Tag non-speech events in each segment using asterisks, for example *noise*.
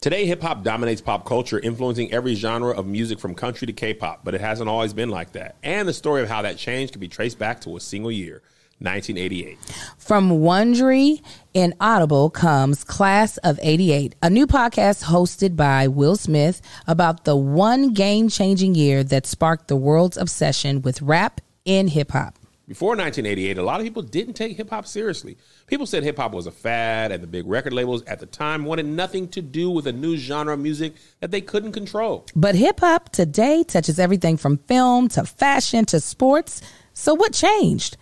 Today, hip hop dominates pop culture, influencing every genre of music from country to K pop, but it hasn't always been like that. And the story of how that changed can be traced back to a single year. 1988. From Wondery and Audible comes Class of 88, a new podcast hosted by Will Smith about the one game changing year that sparked the world's obsession with rap and hip hop. Before 1988, a lot of people didn't take hip hop seriously. People said hip hop was a fad, and the big record labels at the time wanted nothing to do with a new genre of music that they couldn't control. But hip hop today touches everything from film to fashion to sports. So, what changed?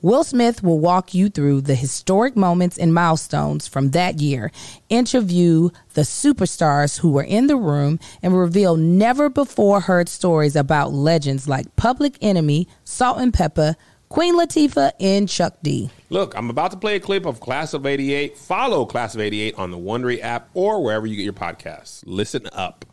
Will Smith will walk you through the historic moments and milestones from that year, interview the superstars who were in the room, and reveal never before heard stories about legends like Public Enemy, Salt-N-Pepa, Queen Latifah, and Chuck D. Look, I'm about to play a clip of Class of 88. Follow Class of 88 on the Wondery app or wherever you get your podcasts. Listen up.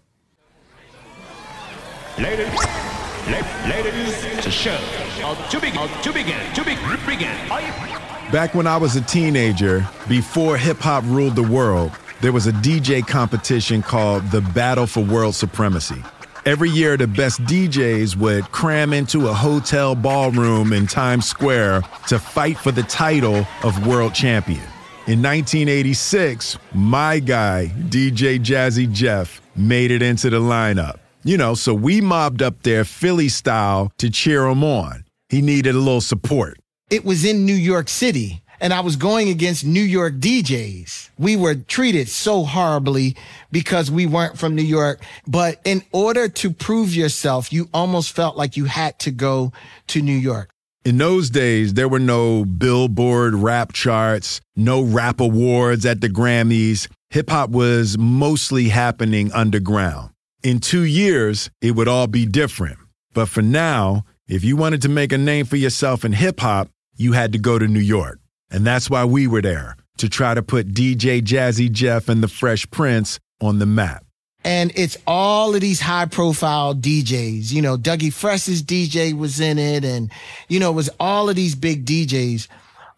Ladies, la- ladies, to show. Uh, to begin, uh, to begin, to be- begin. Are you- Back when I was a teenager, before hip hop ruled the world, there was a DJ competition called the Battle for World Supremacy. Every year, the best DJs would cram into a hotel ballroom in Times Square to fight for the title of world champion. In 1986, my guy, DJ Jazzy Jeff, made it into the lineup. You know, so we mobbed up there Philly style to cheer him on. He needed a little support. it was in New York City and I was going against New York DJs. We were treated so horribly because we weren't from New York. But in order to prove yourself, you almost felt like you had to go to New York. In those days, there were no Billboard rap charts, no rap awards at the Grammys. Hip hop was mostly happening underground. In two years, it would all be different. But for now, if you wanted to make a name for yourself in hip hop, you had to go to New York. And that's why we were there to try to put DJ Jazzy Jeff and the Fresh Prince on the map. And it's all of these high profile DJs. You know, Dougie Fresh's DJ was in it and, you know, it was all of these big DJs.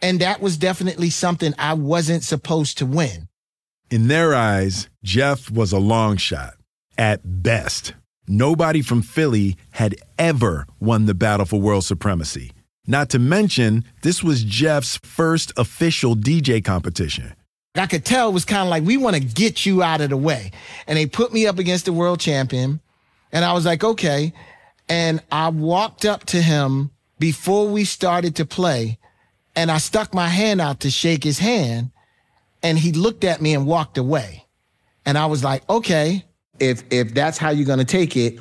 And that was definitely something I wasn't supposed to win. In their eyes, Jeff was a long shot at best. Nobody from Philly had ever won the battle for world supremacy. Not to mention, this was Jeff's first official DJ competition. I could tell it was kind of like, we want to get you out of the way. And they put me up against the world champion. And I was like, okay. And I walked up to him before we started to play and I stuck my hand out to shake his hand and he looked at me and walked away. And I was like, okay, if, if that's how you're going to take it,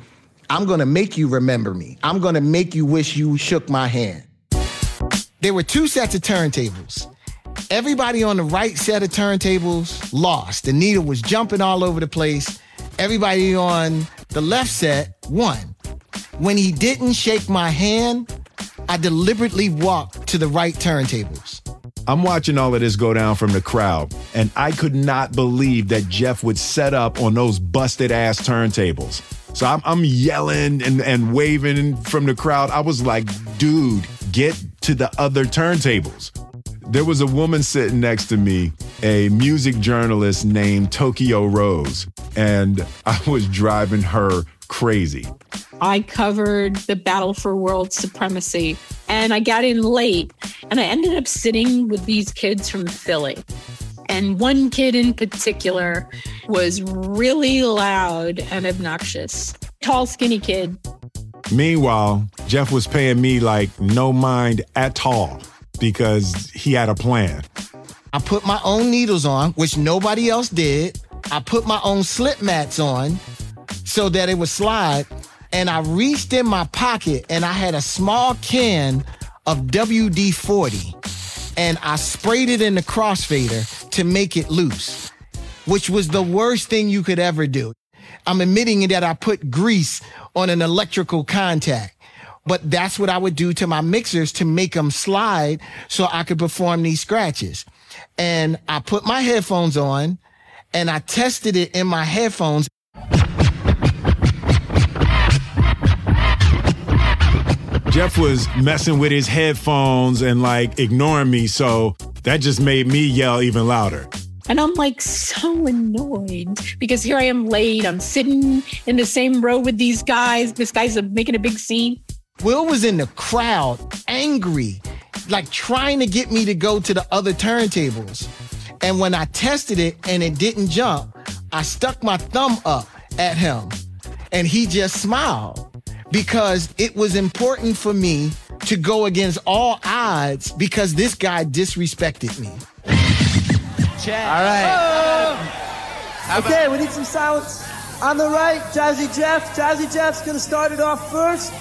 I'm going to make you remember me. I'm going to make you wish you shook my hand. There were two sets of turntables. Everybody on the right set of turntables lost. The needle was jumping all over the place. Everybody on the left set won. When he didn't shake my hand, I deliberately walked to the right turntables. I'm watching all of this go down from the crowd, and I could not believe that Jeff would set up on those busted ass turntables. So I'm, I'm yelling and, and waving from the crowd. I was like, dude, get to the other turntables. There was a woman sitting next to me, a music journalist named Tokyo Rose, and *laughs* I was driving her crazy. I covered the battle for world supremacy and I got in late and I ended up sitting with these kids from Philly. And one kid in particular was really loud and obnoxious. Tall, skinny kid. Meanwhile, Jeff was paying me like no mind at all because he had a plan. I put my own needles on, which nobody else did. I put my own slip mats on so that it would slide. And I reached in my pocket and I had a small can of WD 40 and I sprayed it in the crossfader to make it loose, which was the worst thing you could ever do. I'm admitting that I put grease on an electrical contact, but that's what I would do to my mixers to make them slide so I could perform these scratches. And I put my headphones on and I tested it in my headphones. Jeff was messing with his headphones and like ignoring me, so that just made me yell even louder. And I'm like so annoyed because here I am late. I'm sitting in the same row with these guys. This guy's making a big scene. Will was in the crowd, angry, like trying to get me to go to the other turntables. And when I tested it and it didn't jump, I stuck my thumb up at him and he just smiled because it was important for me to go against all odds because this guy disrespected me. All right. Okay, we need some silence. On the right, Jazzy Jeff. Jazzy Jeff's gonna start it off first.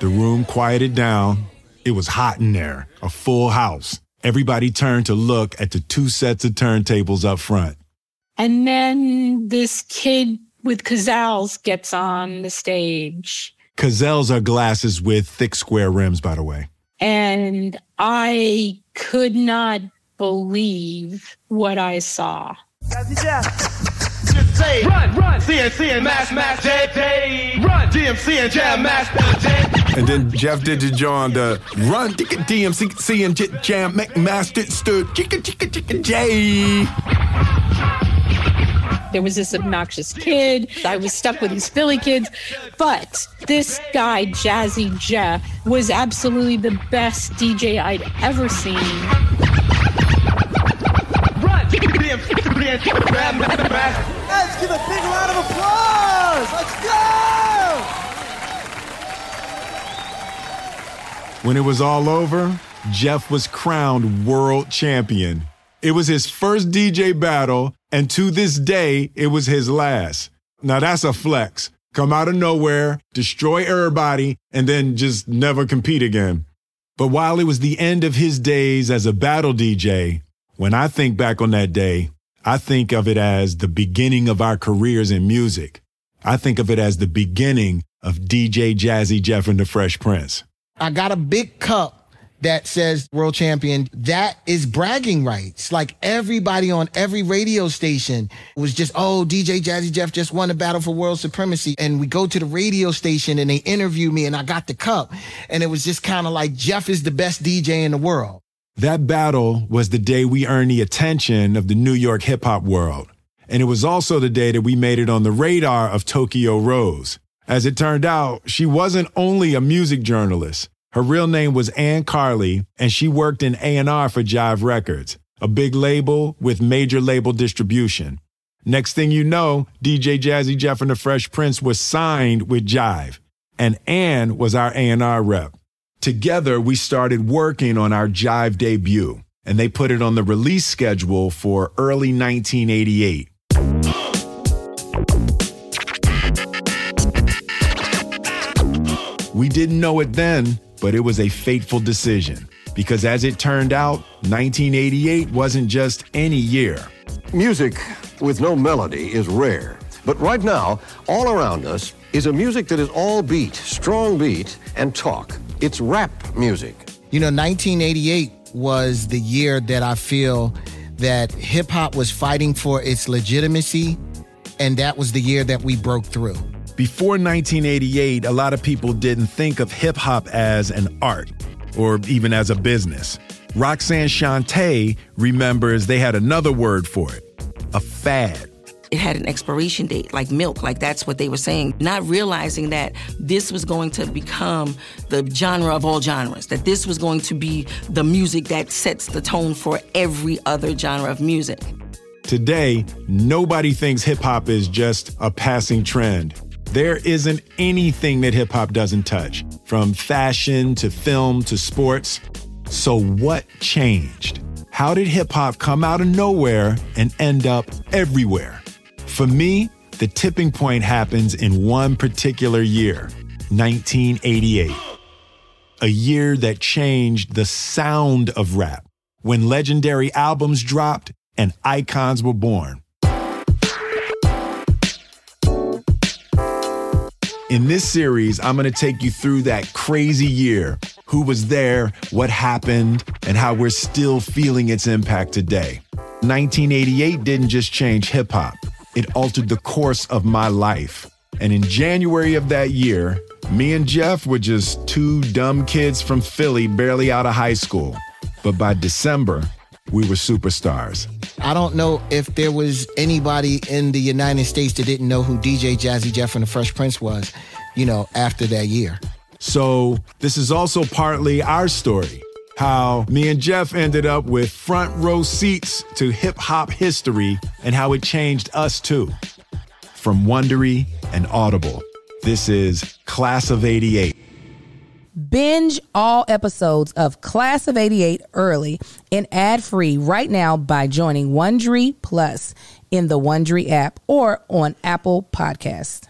The room quieted down. It was hot in there, a full house. Everybody turned to look at the two sets of turntables up front. And then this kid with Cazals gets on the stage. Cazals are glasses with thick square rims, by the way. And I could not believe what I saw. Jazzy Say, run, run, CNC and mash, mash, J, J. Run, DMC and jam, mash, J. And then Jeff did the John the run ticka DMC C and J jam make master stood chicka chicka chicka J. There was this obnoxious kid. I was stuck with these Philly kids. But this guy, Jazzy Jeff, was absolutely the best DJ I'd ever seen. Run, DMC, give a big round of applause. Let's go. When it was all over, Jeff was crowned world champion. It was his first DJ battle, and to this day, it was his last. Now that's a flex. Come out of nowhere, destroy everybody, and then just never compete again. But while it was the end of his days as a battle DJ, when I think back on that day, I think of it as the beginning of our careers in music. I think of it as the beginning of DJ Jazzy Jeff and the Fresh Prince. I got a big cup that says world champion. That is bragging rights. Like everybody on every radio station was just, oh, DJ Jazzy Jeff just won the battle for world supremacy. And we go to the radio station and they interview me and I got the cup. And it was just kind of like Jeff is the best DJ in the world. That battle was the day we earned the attention of the New York hip hop world. And it was also the day that we made it on the radar of Tokyo Rose. As it turned out, she wasn't only a music journalist. Her real name was Ann Carli, and she worked in A&R for Jive Records, a big label with major label distribution. Next thing you know, DJ Jazzy Jeff and the Fresh Prince was signed with Jive, and Ann was our A&R rep. Together, we started working on our Jive debut, and they put it on the release schedule for early 1988. We didn't know it then, but it was a fateful decision. Because as it turned out, 1988 wasn't just any year. Music with no melody is rare. But right now, all around us is a music that is all beat, strong beat, and talk. It's rap music. You know, 1988 was the year that I feel that hip hop was fighting for its legitimacy, and that was the year that we broke through. Before 1988, a lot of people didn't think of hip hop as an art or even as a business. Roxanne Shante remembers they had another word for it a fad. It had an expiration date, like milk, like that's what they were saying. Not realizing that this was going to become the genre of all genres, that this was going to be the music that sets the tone for every other genre of music. Today, nobody thinks hip hop is just a passing trend. There isn't anything that hip hop doesn't touch, from fashion to film to sports. So, what changed? How did hip hop come out of nowhere and end up everywhere? For me, the tipping point happens in one particular year 1988. A year that changed the sound of rap when legendary albums dropped and icons were born. In this series, I'm going to take you through that crazy year who was there, what happened, and how we're still feeling its impact today. 1988 didn't just change hip hop, it altered the course of my life. And in January of that year, me and Jeff were just two dumb kids from Philly, barely out of high school. But by December, we were superstars. I don't know if there was anybody in the United States that didn't know who DJ Jazzy Jeff and the Fresh Prince was, you know, after that year. So, this is also partly our story how me and Jeff ended up with front row seats to hip hop history and how it changed us too. From Wondery and Audible, this is Class of 88. Binge all episodes of Class of 88 early and ad free right now by joining Wondery Plus in the Wondery app or on Apple Podcasts.